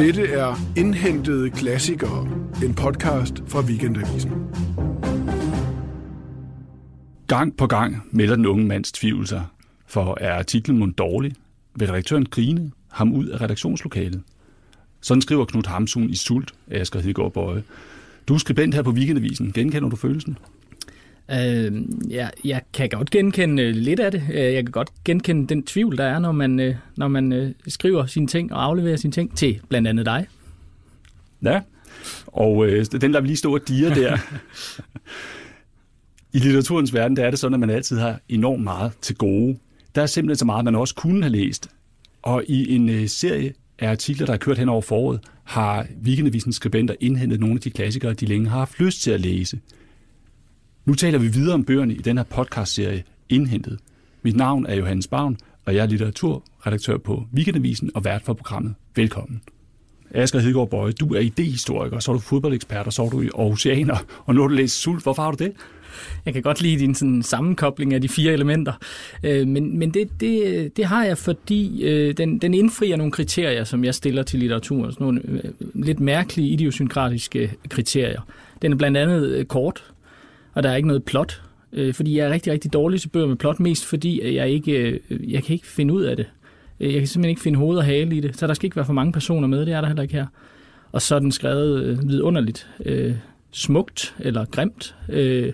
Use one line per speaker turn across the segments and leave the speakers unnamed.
Dette er Indhentede Klassikere, en podcast fra Weekendavisen.
Gang på gang melder den unge mands tvivl sig, for er artiklen mund dårlig, vil redaktøren grine ham ud af redaktionslokalet. Sådan skriver Knud Hamsun i Sult, Asger Hedegaard Bøje. Du er skribent her på Weekendavisen. Genkender du følelsen?
Øh, ja, jeg kan godt genkende øh, lidt af det. Øh, jeg kan godt genkende den tvivl, der er, når man, øh, når man skriver sine ting og afleverer sine ting til blandt andet dig.
Ja, og øh, den der vi lige stå og dire der. I litteraturens verden, der er det sådan, at man altid har enormt meget til gode. Der er simpelthen så meget, man også kunne have læst. Og i en øh, serie af artikler, der er kørt hen over foråret, har Weekendavisens skribenter indhentet nogle af de klassikere, de længe har haft lyst til at læse. Nu taler vi videre om bøgerne i den her podcastserie Indhentet. Mit navn er Johannes Bavn, og jeg er litteraturredaktør på Weekendavisen og vært for programmet. Velkommen. Asger Hedegaard Bøje, du er idehistoriker, så er du fodboldekspert, og så er du i Aarhusianer, og nu har du læst Sult. Hvorfor har du det?
Jeg kan godt lide din sådan, sammenkobling af de fire elementer, øh, men, men det, det, det har jeg, fordi øh, den, den indfrier nogle kriterier, som jeg stiller til litteratur, sådan nogle øh, lidt mærkelige idiosynkratiske kriterier. Den er blandt andet øh, kort, og der er ikke noget plot, øh, fordi jeg er rigtig, rigtig dårlig til bøger med plot, mest fordi jeg ikke, øh, jeg kan ikke finde ud af det. Øh, jeg kan simpelthen ikke finde hoved og hale i det, så der skal ikke være for mange personer med, det er der heller ikke her. Og så er den skrevet øh, vidunderligt, øh, smukt eller grimt, øh,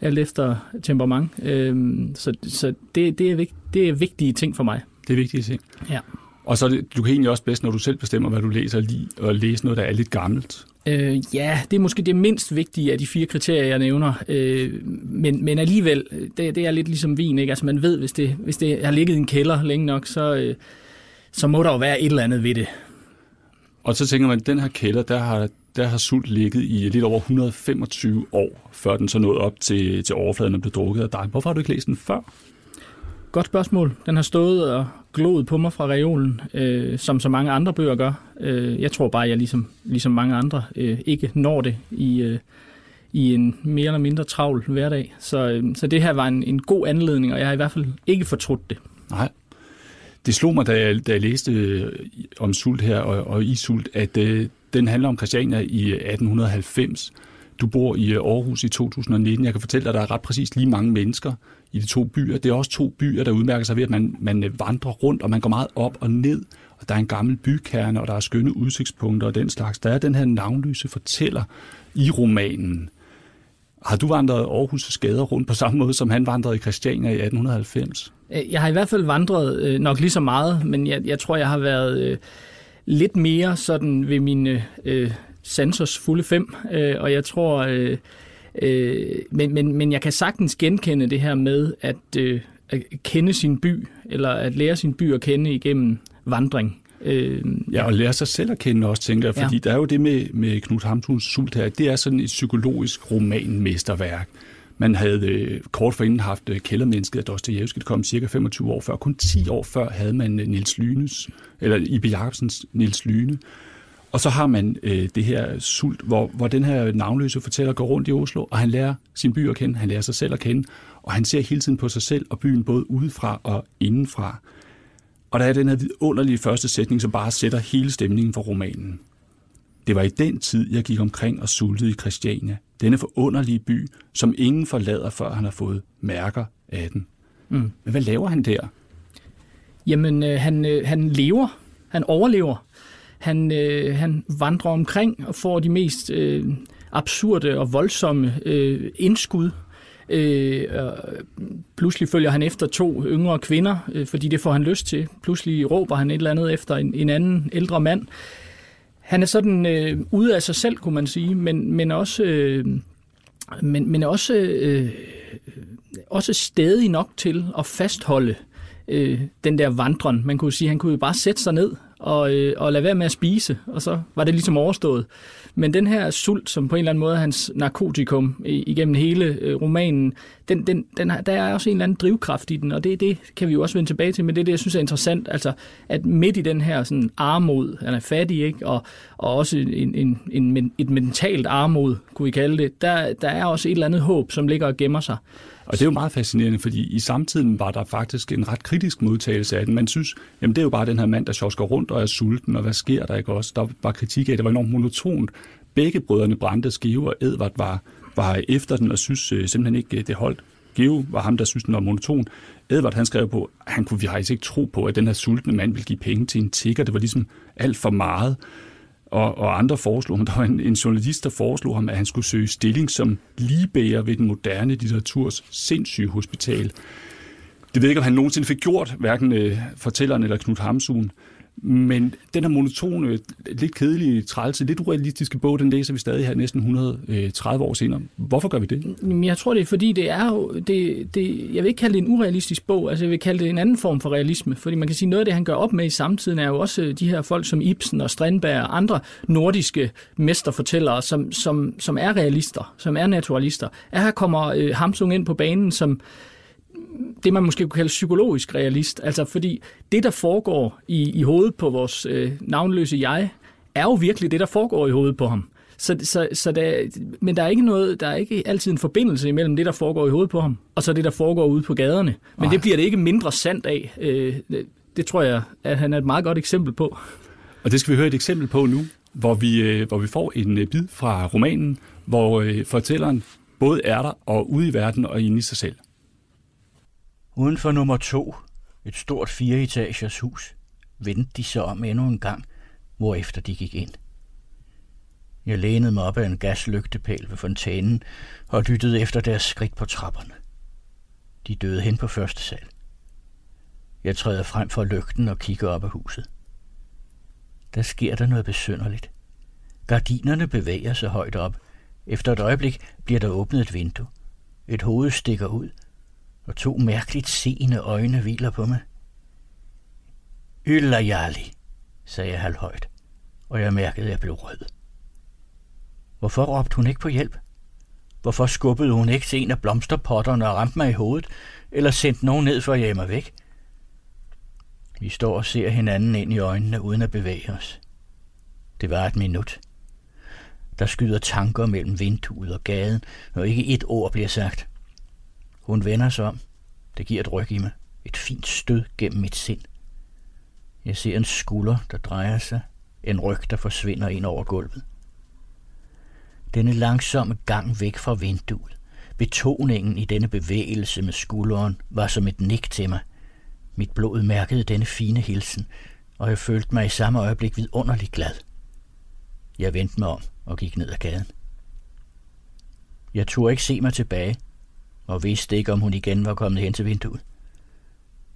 alt efter temperament. Øh, så så det, det, er vigt, det er vigtige ting for mig.
Det er vigtige ting.
Ja.
Og så er det, du kan egentlig også bedst, når du selv bestemmer, hvad du læser, lige at læse noget, der er lidt gammelt.
Øh, ja, det er måske det mindst vigtige af de fire kriterier, jeg nævner. Øh, men, men alligevel, det, det er lidt ligesom vin. Ikke? Altså man ved, hvis det, hvis det har ligget i en kælder længe nok, så, øh, så må der jo være et eller andet ved det.
Og så tænker man, at den her kælder, der har, der har sult ligget i lidt over 125 år, før den så nåede op til, til overfladen og blev drukket af dig. Hvorfor har du ikke læst den før?
Godt spørgsmål. Den har stået og gloet på mig fra reolen, øh, som så mange andre bøger gør. Øh, jeg tror bare, at jeg ligesom, ligesom mange andre øh, ikke når det i, øh, i en mere eller mindre travl hverdag. Så, øh, så det her var en, en god anledning, og jeg har i hvert fald ikke fortrudt det.
Nej. Det slog mig, da jeg, da jeg læste øh, om sult her og, og i sult, at øh, den handler om Christiania i øh, 1890. Du bor i øh, Aarhus i 2019. Jeg kan fortælle dig, at der er ret præcis lige mange mennesker i de to byer. Det er også to byer, der udmærker sig ved, at man, man øh, vandrer rundt, og man går meget op og ned. Og der er en gammel bykerne, og der er skønne udsigtspunkter og den slags. Der er den her navnløse fortæller i romanen. Har du vandret Aarhus' gader rundt på samme måde, som han vandrede i Christiania i 1890?
Øh, jeg har i hvert fald vandret nok lige så meget, men jeg, jeg tror, jeg har været øh, lidt mere sådan ved mine øh, sensors fulde fem, øh, og jeg tror, øh, øh, men, men, men jeg kan sagtens genkende det her med at, øh, at kende sin by, eller at lære sin by at kende igennem vandring.
Øh, ja, og lære sig selv at kende også, tænker jeg, fordi ja. der er jo det med, med Knud Hamsuns Sult her, det er sådan et psykologisk romanmesterværk. Man havde øh, kort forinden haft øh, Kældermennesket af Dostoyevsky, det kom cirka 25 år før. Kun 10 år før havde man øh, Nils Lynes, eller Ibe Jacobsens Nils Lyne, og så har man øh, det her sult, hvor, hvor den her navnløse fortæller går rundt i Oslo, og han lærer sin by at kende, han lærer sig selv at kende, og han ser hele tiden på sig selv og byen både udefra og indenfra. Og der er den her vidunderlige første sætning, som bare sætter hele stemningen for romanen. Det var i den tid, jeg gik omkring og sultede i Christiania, denne forunderlige by, som ingen forlader, før han har fået mærker af den. Mm. Men hvad laver han der?
Jamen, øh, han, øh, han lever. Han overlever. Han, øh, han vandrer omkring og får de mest øh, absurde og voldsomme øh, indskud. Øh, pludselig følger han efter to yngre kvinder, øh, fordi det får han lyst til. Pludselig råber han et eller andet efter en, en anden ældre mand. Han er sådan øh, ude af sig selv, kunne man sige, men, men også, øh, men, men også, øh, også stadig nok til at fastholde øh, den der vandren. Man kunne sige, han kunne jo bare sætte sig ned og, øh, og lade være med at spise, og så var det ligesom overstået. Men den her sult, som på en eller anden måde er hans narkotikum igennem hele øh, romanen, den, den, den, der er også en eller anden drivkraft i den, og det, det kan vi jo også vende tilbage til, men det er det, jeg synes er interessant, altså at midt i den her sådan, armod, han er fattig, ikke? Og, og også en, en, en, et mentalt armod, kunne vi kalde det, der, der er også et eller andet håb, som ligger og gemmer sig.
Og det er jo meget fascinerende, fordi i samtiden var der faktisk en ret kritisk modtagelse af den. Man synes, jamen det er jo bare den her mand, der sjosker rundt og er sulten, og hvad sker der ikke også? Der var kritik af, det var enormt monotont. Begge brødrene brændte skive, og Edvard var, var efter den og synes øh, simpelthen ikke, øh, det holdt. Geo var ham, der synes, den var monoton. Edvard han skrev på, at han kunne faktisk ikke tro på, at den her sultne mand ville give penge til en tigger. Det var ligesom alt for meget. Og, og andre foreslog ham, der var en, en journalist, der foreslog ham, at han skulle søge stilling som ligebærer ved den moderne litteraturs sindssyge hospital. Det ved jeg ikke, om han nogensinde fik gjort, hverken øh, fortælleren eller Knud Hamsun. Men den her monotone, lidt kedelige, trælse, lidt urealistiske bog, den læser vi stadig her næsten 130 øh, år senere. Hvorfor gør vi det?
Jeg tror, det er fordi, det er jo, det, det, jeg vil ikke kalde det en urealistisk bog, altså jeg vil kalde det en anden form for realisme, fordi man kan sige, noget af det, han gør op med i samtiden, er jo også øh, de her folk som Ibsen og Strindberg og andre nordiske mesterfortællere, som, som, som er realister, som er naturalister. Her kommer øh, Hamsung ind på banen som det, man måske kunne kalde psykologisk realist. Altså fordi det, der foregår i, i hovedet på vores øh, navnløse jeg, er jo virkelig det, der foregår i hovedet på ham. Så, så, så der, men der er ikke noget, der er ikke altid en forbindelse imellem det, der foregår i hovedet på ham, og så det, der foregår ude på gaderne. Men Ej. det bliver det ikke mindre sandt af. Øh, det, det tror jeg, at han er et meget godt eksempel på.
Og det skal vi høre et eksempel på nu, hvor vi, øh, hvor vi får en øh, bid fra romanen, hvor øh, fortælleren både er der og ude i verden og inde i sig selv.
Uden for nummer to, et stort fireetagers hus, vendte de sig om endnu en gang, hvorefter de gik ind. Jeg lænede mig op ad en gaslygtepæl ved fontænen og lyttede efter deres skridt på trapperne. De døde hen på første sal. Jeg træder frem for lygten og kigger op ad huset. Der sker der noget besynderligt. Gardinerne bevæger sig højt op. Efter et øjeblik bliver der åbnet et vindue. Et hoved stikker ud – og to mærkeligt seende øjne hviler på mig. Yllajali, sagde jeg halvhøjt, og jeg mærkede, at jeg blev rød. Hvorfor råbte hun ikke på hjælp? Hvorfor skubbede hun ikke til en af blomsterpotterne og ramte mig i hovedet, eller sendte nogen ned for at jage mig væk? Vi står og ser hinanden ind i øjnene uden at bevæge os. Det var et minut. Der skyder tanker mellem vinduet og gaden, når ikke et ord bliver sagt. Hun vender sig om. Det giver et ryg i mig. Et fint stød gennem mit sind. Jeg ser en skulder, der drejer sig. En ryg, der forsvinder ind over gulvet. Denne langsomme gang væk fra vinduet. Betoningen i denne bevægelse med skulderen var som et nik til mig. Mit blod mærkede denne fine hilsen, og jeg følte mig i samme øjeblik vidunderligt glad. Jeg vendte mig om og gik ned ad gaden. Jeg turde ikke se mig tilbage – og vidste ikke, om hun igen var kommet hen til vinduet.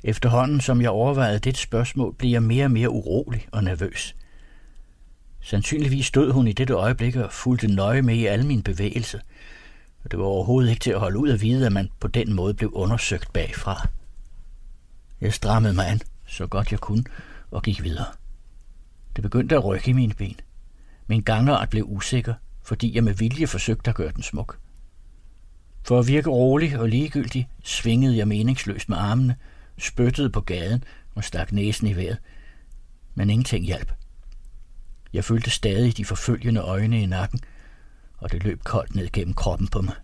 Efterhånden, som jeg overvejede det spørgsmål, blev jeg mere og mere urolig og nervøs. Sandsynligvis stod hun i dette øjeblik og fulgte nøje med i alle mine bevægelser, og det var overhovedet ikke til at holde ud at vide, at man på den måde blev undersøgt bagfra. Jeg strammede mig an, så godt jeg kunne, og gik videre. Det begyndte at rykke i mine ben. Min gangart blev usikker, fordi jeg med vilje forsøgte at gøre den smuk. For at virke rolig og ligegyldig svingede jeg meningsløst med armene, spyttede på gaden og stak næsen i vejret. Men ingenting hjalp. Jeg følte stadig de forfølgende øjne i nakken, og det løb koldt ned gennem kroppen på mig.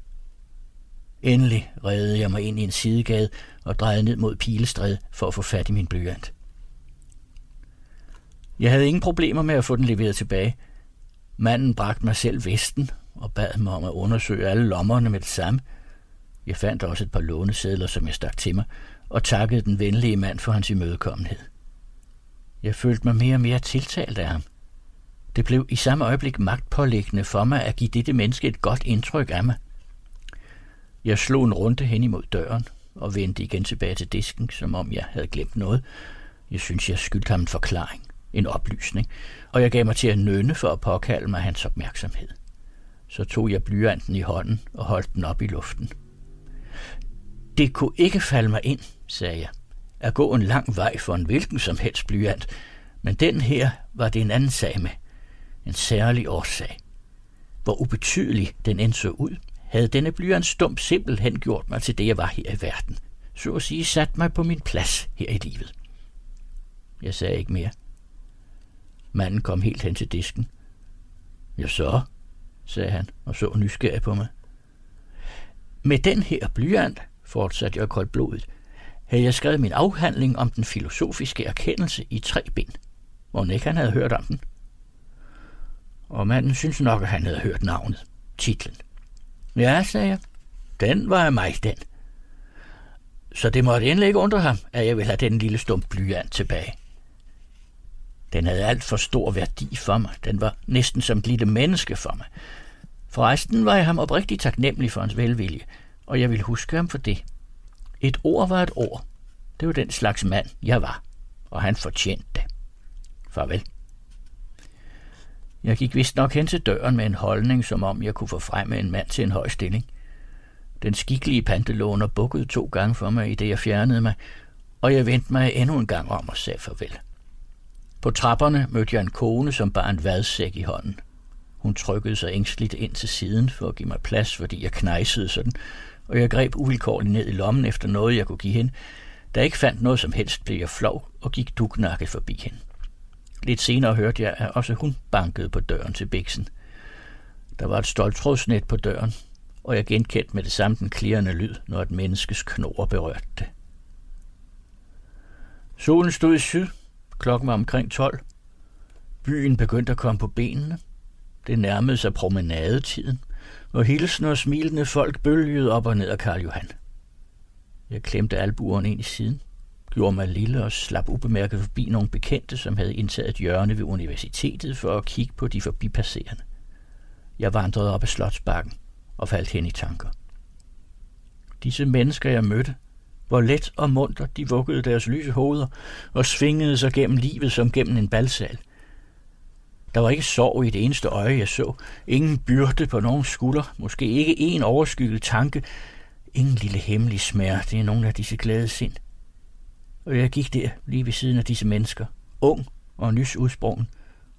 Endelig redde jeg mig ind i en sidegade og drejede ned mod Pilestræd for at få fat i min blyant. Jeg havde ingen problemer med at få den leveret tilbage. Manden bragte mig selv vesten og bad mig om at undersøge alle lommerne med det samme. Jeg fandt også et par lånesedler, som jeg stak til mig, og takkede den venlige mand for hans imødekommenhed. Jeg følte mig mere og mere tiltalt af ham. Det blev i samme øjeblik magtpålæggende for mig at give dette menneske et godt indtryk af mig. Jeg slog en runde hen imod døren og vendte igen tilbage til disken, som om jeg havde glemt noget. Jeg synes, jeg skyldte ham en forklaring, en oplysning, og jeg gav mig til at nønne for at påkalde mig hans opmærksomhed. Så tog jeg blyanten i hånden og holdt den op i luften. Det kunne ikke falde mig ind, sagde jeg, at gå en lang vej for en hvilken som helst blyant, men den her var det en anden sag med. En særlig årsag. Hvor ubetydelig den end så ud, havde denne blyant stump simpelthen gjort mig til det, jeg var her i verden. Så at sige sat mig på min plads her i livet. Jeg sagde ikke mere. Manden kom helt hen til disken. Jeg så, sagde han og så nysgerrig på mig. Med den her blyant fortsatte jeg koldblodigt, havde jeg skrevet min afhandling om den filosofiske erkendelse i tre bind, hvor ikke han havde hørt om den. Og manden synes nok, at han havde hørt navnet, titlen. Ja, sagde jeg. Den var af mig, den. Så det måtte endelig ikke undre ham, at jeg ville have den lille stump blyant tilbage. Den havde alt for stor værdi for mig. Den var næsten som et lille menneske for mig. Forresten var jeg ham oprigtigt taknemmelig for hans velvilje, og jeg ville huske ham for det. Et ord var et ord. Det var den slags mand, jeg var, og han fortjente det. Farvel. Jeg gik vist nok hen til døren med en holdning, som om jeg kunne få frem en mand til en høj stilling. Den skikkelige pantelåner bukkede to gange for mig, i det jeg fjernede mig, og jeg vendte mig endnu en gang om og sagde farvel. På trapperne mødte jeg en kone, som bar en vadsæk i hånden. Hun trykkede sig ængstligt ind til siden for at give mig plads, fordi jeg knejsede sådan, og jeg greb uvilkårligt ned i lommen efter noget, jeg kunne give hende. Da jeg ikke fandt noget som helst, blev jeg flov og gik duknakket forbi hende. Lidt senere hørte jeg, at også hun bankede på døren til Biksen. Der var et stolt trådsnet på døren, og jeg genkendte med det samme den klirrende lyd, når et menneskes knor berørte det. Solen stod i syd. Klokken var omkring 12. Byen begyndte at komme på benene. Det nærmede sig promenadetiden, hvor hilsen og smilende folk bølgede op og ned af Karl Johan. Jeg klemte albuerne ind i siden, gjorde mig lille og slap ubemærket forbi nogle bekendte, som havde indtaget et hjørne ved universitetet for at kigge på de forbipasserende. Jeg vandrede op ad Slotsbakken og faldt hen i tanker. Disse mennesker, jeg mødte, hvor let og munter de vuggede deres lyse hoveder og svingede sig gennem livet som gennem en balsal. Der var ikke sorg i det eneste øje, jeg så. Ingen byrde på nogen skulder. Måske ikke en overskygget tanke. Ingen lille hemmelig smerte i nogen af disse glade sind. Og jeg gik der lige ved siden af disse mennesker. Ung og nys udsprungen.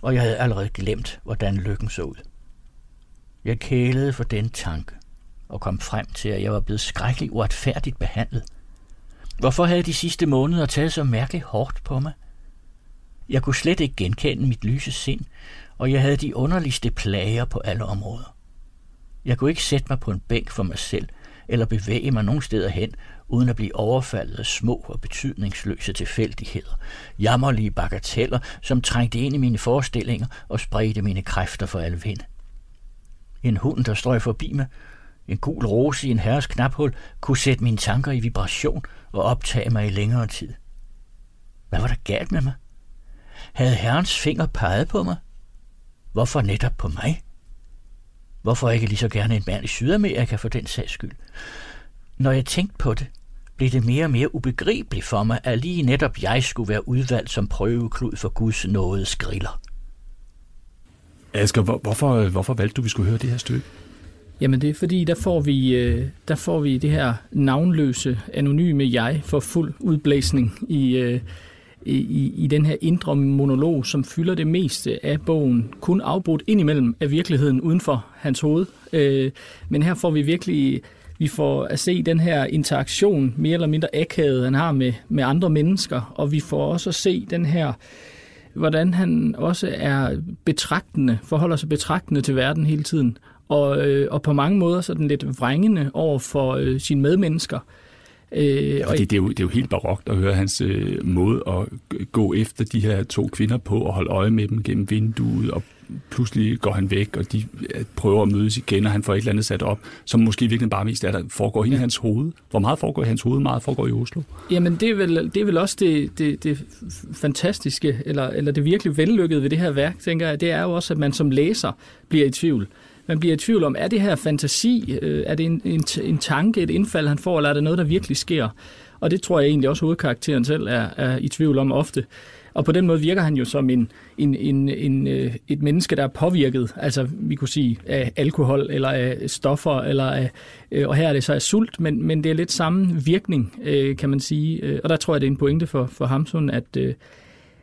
Og jeg havde allerede glemt, hvordan lykken så ud. Jeg kælede for den tanke og kom frem til, at jeg var blevet skrækkeligt uretfærdigt behandlet. Hvorfor havde de sidste måneder taget så mærkeligt hårdt på mig? Jeg kunne slet ikke genkende mit lyse sind, og jeg havde de underligste plager på alle områder. Jeg kunne ikke sætte mig på en bænk for mig selv, eller bevæge mig nogen steder hen, uden at blive overfaldet af små og betydningsløse tilfældigheder, jammerlige bagateller, som trængte ind i mine forestillinger og spredte mine kræfter for alle vinde. En hund, der strøg forbi mig, en gul rose i en herres knaphul, kunne sætte mine tanker i vibration og optage mig i længere tid. Hvad var der galt med mig? Havde herrens finger peget på mig? Hvorfor netop på mig? Hvorfor ikke lige så gerne en mand i Sydamerika for den sags skyld? Når jeg tænkte på det, blev det mere og mere ubegribeligt for mig, at lige netop jeg skulle være udvalgt som prøveklud for Guds nåde skriller.
Asger, hvor, hvorfor, hvorfor valgte du, at vi skulle høre det her stykke?
Jamen det er fordi, der får vi, øh, der får vi det her navnløse, anonyme jeg for fuld udblæsning øh, i, i, i den her indre monolog, som fylder det meste af bogen, kun afbrudt indimellem af virkeligheden uden for hans hoved. Øh, men her får vi virkelig vi får at se den her interaktion, mere eller mindre akavet, han har med, med andre mennesker, og vi får også at se den her hvordan han også er betragtende, forholder sig betragtende til verden hele tiden, og, øh, og på mange måder sådan lidt vrængende over for øh, sine medmennesker.
Øh, ja, fordi det, er jo, det er jo helt barokt at høre hans øh, måde at gå efter de her to kvinder på og holde øje med dem gennem vinduet, og pludselig går han væk, og de øh, prøver at mødes igen, og han får et eller andet sat op, som måske virkelig bare mest er, der foregår i hans hoved. Hvor meget foregår i hans hoved, meget foregår i Oslo?
Jamen, det er vel, det er vel også det, det, det fantastiske, eller, eller det virkelig vellykkede ved det her værk, tænker jeg, det er jo også, at man som læser bliver i tvivl man bliver i tvivl om, er det her fantasi? Øh, er det en, en, en tanke, et indfald, han får, eller er det noget, der virkelig sker? Og det tror jeg egentlig også hovedkarakteren selv er, er i tvivl om ofte. Og på den måde virker han jo som en, en, en, en, øh, et menneske, der er påvirket, altså vi kunne sige af alkohol, eller af stoffer, eller af, øh, og her er det så af sult, men, men det er lidt samme virkning, kan man sige. Og der tror jeg, det er en pointe for, for Hamsun, at,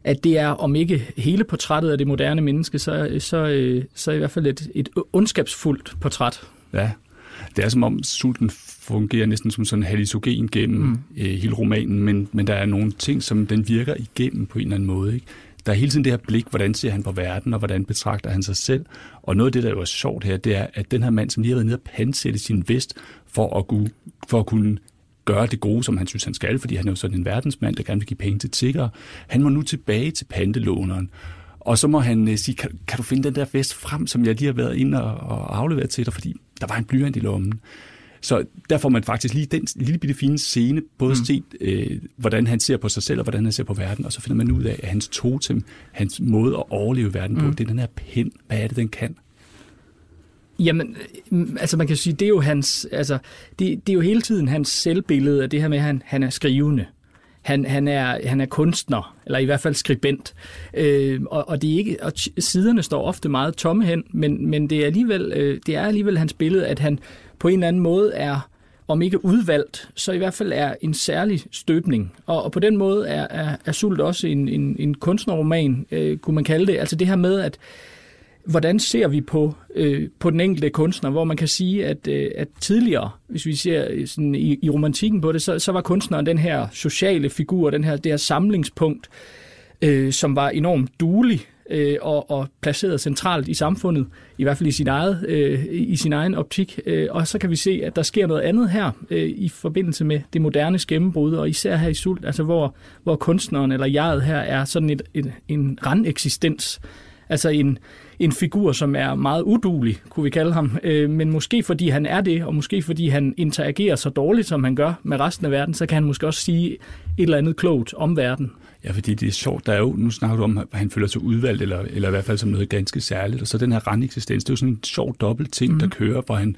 at det er, om ikke hele portrættet af det moderne menneske, så, så, øh, så i hvert fald et, et ondskabsfuldt portræt.
Ja, det er som om sulten fungerer næsten som sådan en hallucinogen gennem mm. øh, hele romanen, men, men der er nogle ting, som den virker igennem på en eller anden måde. Ikke? Der er hele tiden det her blik, hvordan ser han på verden, og hvordan betragter han sig selv. Og noget af det, der jo er sjovt her, det er, at den her mand, som lige har været nede og pansætte sin vest for at, kunne, for at kunne gøre det gode, som han synes, han skal, fordi han er jo sådan en verdensmand, der gerne vil give penge til tiggere. Han må nu tilbage til pantelåneren. Og så må han øh, sige, kan, kan du finde den der fest frem, som jeg lige har været inde og, og afleveret til dig, fordi der var en blyant i lommen. Så der får man faktisk lige den lille bitte fine scene, både mm. set, øh, hvordan han ser på sig selv, og hvordan han ser på verden, og så finder man ud af, at hans totem, hans måde at overleve verden på, mm. det er den her pind. Hvad er det, den kan?
Jamen, mm, altså man kan sige, det er jo hans, altså, det, det er jo hele tiden hans selvbillede af det her med, at han, han er skrivende. Han, han, er, han er kunstner, eller i hvert fald skribent. Øh, og, og, det er ikke, og siderne står ofte meget tomme hen, men, men det, er alligevel, øh, det er alligevel hans billede, at han på en eller anden måde er, om ikke udvalgt, så i hvert fald er en særlig støbning. Og, og på den måde er, er, er Sult også en, en, en kunstnerroman, øh, kunne man kalde det. Altså det her med, at hvordan ser vi på, øh, på den enkelte kunstner, hvor man kan sige, at, øh, at tidligere, hvis vi ser øh, sådan i, i romantikken på det, så, så var kunstneren den her sociale figur, den her, det her samlingspunkt, øh, som var enormt duelig øh, og, og placeret centralt i samfundet, i hvert fald i sin, eget, øh, i sin egen optik. Øh, og så kan vi se, at der sker noget andet her øh, i forbindelse med det moderne gennembrud, og især her i Sult, altså hvor, hvor kunstneren eller jeget her er sådan et, et, en randeksistens, altså en, en figur, som er meget udulig, kunne vi kalde ham. Øh, men måske fordi han er det, og måske fordi han interagerer så dårligt, som han gør med resten af verden, så kan han måske også sige et eller andet klogt om verden.
Ja, fordi det er sjovt. Der er jo, nu snakker du om, at han føler sig udvalgt, eller, eller i hvert fald som noget ganske særligt. Og så den her randeksistens, det er jo sådan en sjov dobbelt ting, mm. der kører, hvor han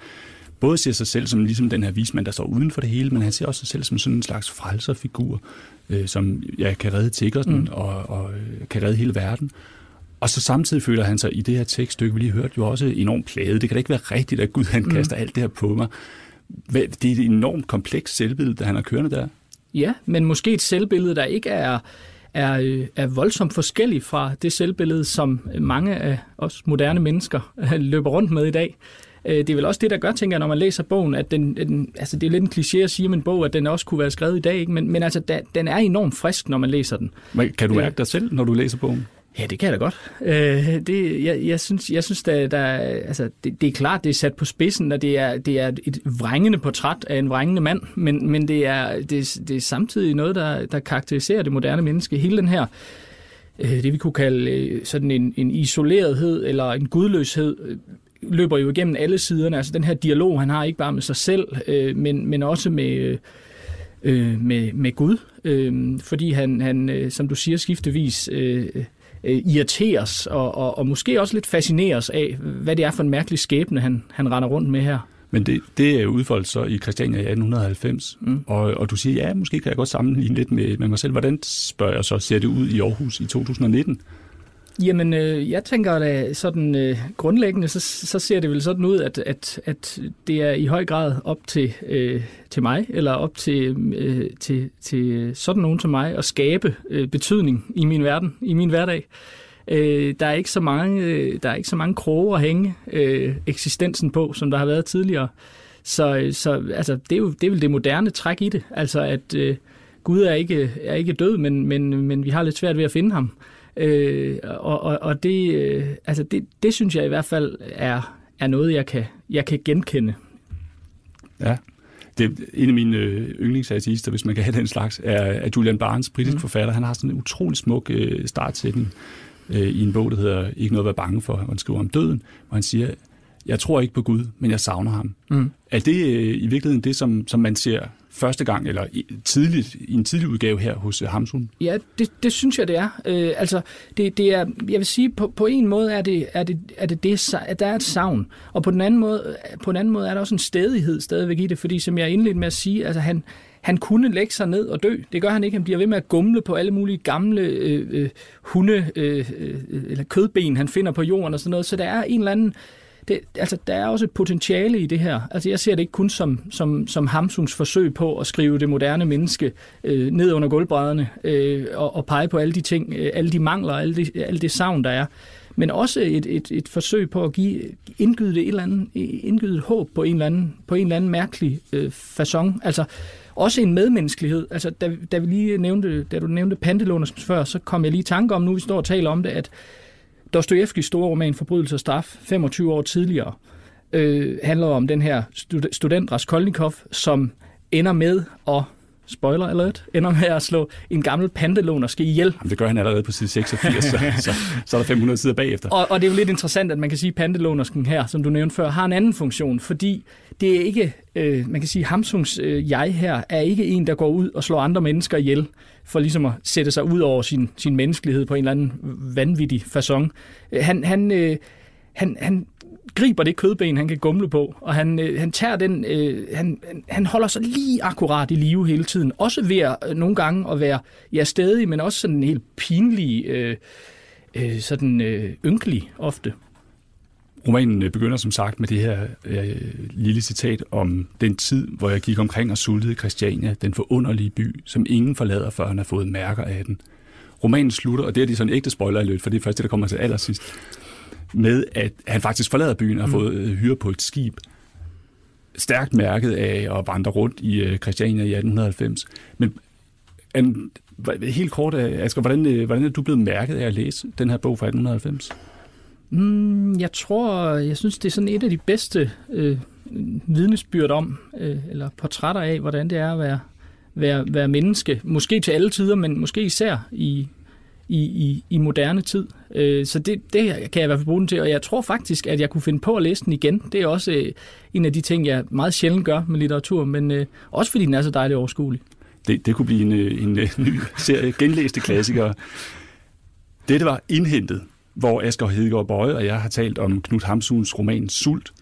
både ser sig selv som ligesom den her vismand, der står uden for det hele, men han ser også sig selv som sådan en slags frelserfigur, øh, som ja, kan redde tiggersen mm. og, og øh, kan redde hele verden. Og så samtidig føler han sig i det her tekststykke, vi lige hørte, jo også enormt plaget. Det kan da ikke være rigtigt, at Gud han mm. kaster alt det her på mig. Det er et enormt komplekst selvbillede, der han har kørende der.
Ja, men måske et selvbillede, der ikke er, er, øh, er voldsomt forskelligt fra det selvbillede, som mange af os moderne mennesker løber rundt med i dag. Øh, det er vel også det, der gør, tænker jeg, når man læser bogen, at den, den altså det er lidt en kliché at sige om en bog, at den også kunne være skrevet i dag, ikke? Men, men altså, da, den er enormt frisk, når man læser den.
Men kan du mærke dig selv, når du læser bogen?
Ja, det kan jeg da godt. Øh, det, jeg, jeg synes, jeg synes der, der, altså, det, det er klart, det er sat på spidsen, og det er, det er et vrængende portræt af en vrængende mand, men, men det, er, det, det er samtidig noget, der, der karakteriserer det moderne menneske. Hele den her, øh, det vi kunne kalde øh, sådan en, en isolerethed eller en gudløshed, øh, løber jo igennem alle siderne. Altså den her dialog, han har ikke bare med sig selv, øh, men, men også med... Øh, øh med, med Gud, øh, fordi han, han øh, som du siger, skiftevis øh, øh, irriteres og, og, og måske også lidt fascineres af, hvad det er for en mærkelig skæbne, han, han render rundt med her.
Men det, det er udfoldet så i Christiania i 1890, mm. og, og du siger, ja, måske kan jeg godt sammenligne lidt med, med mig selv. Hvordan spørger jeg så, ser det ud i Aarhus i 2019?
Jamen, øh, jeg tænker da sådan øh, grundlæggende, så, så ser det vel sådan ud, at, at, at det er i høj grad op til, øh, til mig, eller op til, øh, til, til sådan nogen som mig, at skabe øh, betydning i min verden, i min hverdag. Øh, der er ikke så mange, øh, der er ikke så mange kroge at hænge øh, eksistensen på, som der har været tidligere. Så, øh, så altså, det, er jo, det er vel det moderne træk i det, altså at øh, Gud er ikke, er ikke død, men, men, men vi har lidt svært ved at finde ham. Øh, og og, og det, øh, altså det, det synes jeg i hvert fald er, er noget, jeg kan, jeg kan genkende.
Ja, det er en af mine øh, yndlingsartister, hvis man kan have den slags, er, er Julian Barnes, britisk mm. forfatter. Han har sådan en utrolig smuk øh, startsætning øh, i en bog, der hedder Ikke noget at være bange for, hvor han skriver om døden, hvor han siger, jeg tror ikke på Gud, men jeg savner ham. Mm. Er det øh, i virkeligheden det, som, som man ser første gang, eller i, tidligt, i en tidlig udgave her hos øh, Hamsun?
Ja, det, det synes jeg, det er. Øh, altså, det, det er, jeg vil sige, på, på en måde er det, er det, er det, det, at der er et savn, og på den, anden måde, øh, på den anden måde er der også en stedighed stadigvæk i det, fordi som jeg indledte med at sige, altså han, han kunne lægge sig ned og dø. Det gør han ikke. Han bliver ved med at gumle på alle mulige gamle øh, øh, hunde øh, øh, eller kødben, han finder på jorden og sådan noget. Så der er en eller anden det, altså, der er også et potentiale i det her. Altså, jeg ser det ikke kun som, som, som Hamsuns forsøg på at skrive det moderne menneske øh, ned under gulvbrædderne øh, og, og pege på alle de ting, øh, alle de mangler, alle det, alle det savn, der er. Men også et, et, et forsøg på at give, indgyde et eller andet, indgyde et håb på en eller anden, på en eller anden mærkelig øh, façon. Altså, også en medmenneskelighed. Altså, da, da, vi lige nævnte, da du nævnte Pantelåner før, så kom jeg lige i tanke om, nu vi står og taler om det, at Dostojevskis store roman Forbrydelse og straf, 25 år tidligere, øh, handler om den her student Raskolnikov, som ender med at spoiler alert, ender med at slå en gammel pantelånerske ihjel.
Jamen, det gør han allerede på side 86, så, så, så er der 500 sider bagefter.
Og, og det er jo lidt interessant, at man kan sige, at pantelånersken her, som du nævnte før, har en anden funktion, fordi det er ikke, øh, man kan sige, Hamsungs øh, jeg her er ikke en, der går ud og slår andre mennesker ihjel, for ligesom at sætte sig ud over sin, sin menneskelighed på en eller anden vanvittig façon. Han, han, øh, han, han griber det kødben, han kan gumle på, og han, øh, han tager den, øh, han, han holder sig lige akkurat i live hele tiden. Også ved at øh, nogle gange at være, ja, stedig, men også sådan en helt pinlig, øh, øh, sådan øh, ynkelig ofte.
Romanen øh, begynder som sagt med det her øh, lille citat om den tid, hvor jeg gik omkring og sultede Christiania, den forunderlige by, som ingen forlader, før han har fået mærker af den. Romanen slutter, og det er de sådan en ægte spoiler alert, for det er først det, der kommer til allersidst med, at han faktisk forlader byen og har mm. fået øh, hyre på et skib. Stærkt mærket af at vandre rundt i øh, Christiania i 1890. Men an, helt kort, øh, Asger, hvordan, hvordan er du blevet mærket af at læse den her bog fra 1890?
Mm, jeg tror, jeg synes, det er sådan et af de bedste øh, vidnesbyrd om, øh, eller portrætter af, hvordan det er at være, være, være menneske. Måske til alle tider, men måske især i, i, i, i moderne tid. Øh, så det, det kan jeg i hvert fald bruge den til, og jeg tror faktisk, at jeg kunne finde på at læse den igen. Det er også øh, en af de ting, jeg meget sjældent gør med litteratur, men øh, også fordi den er så dejlig overskuelig.
Det, det kunne blive en, øh, en, en ny serie genlæste klassikere. Dette var Indhentet, hvor Asger Hedegaard Bøje og jeg har talt om Knud Hamsuns roman Sult.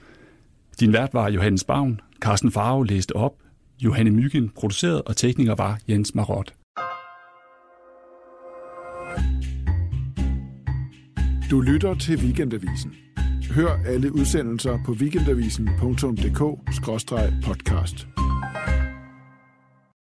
Din vært var Johannes Bavn, Carsten Farve læste op, Johanne Myggen producerede, og tekniker var Jens Marot.
Du lytter til Weekendavisen. Hør alle udsendelser på weekendavisen.dk-podcast.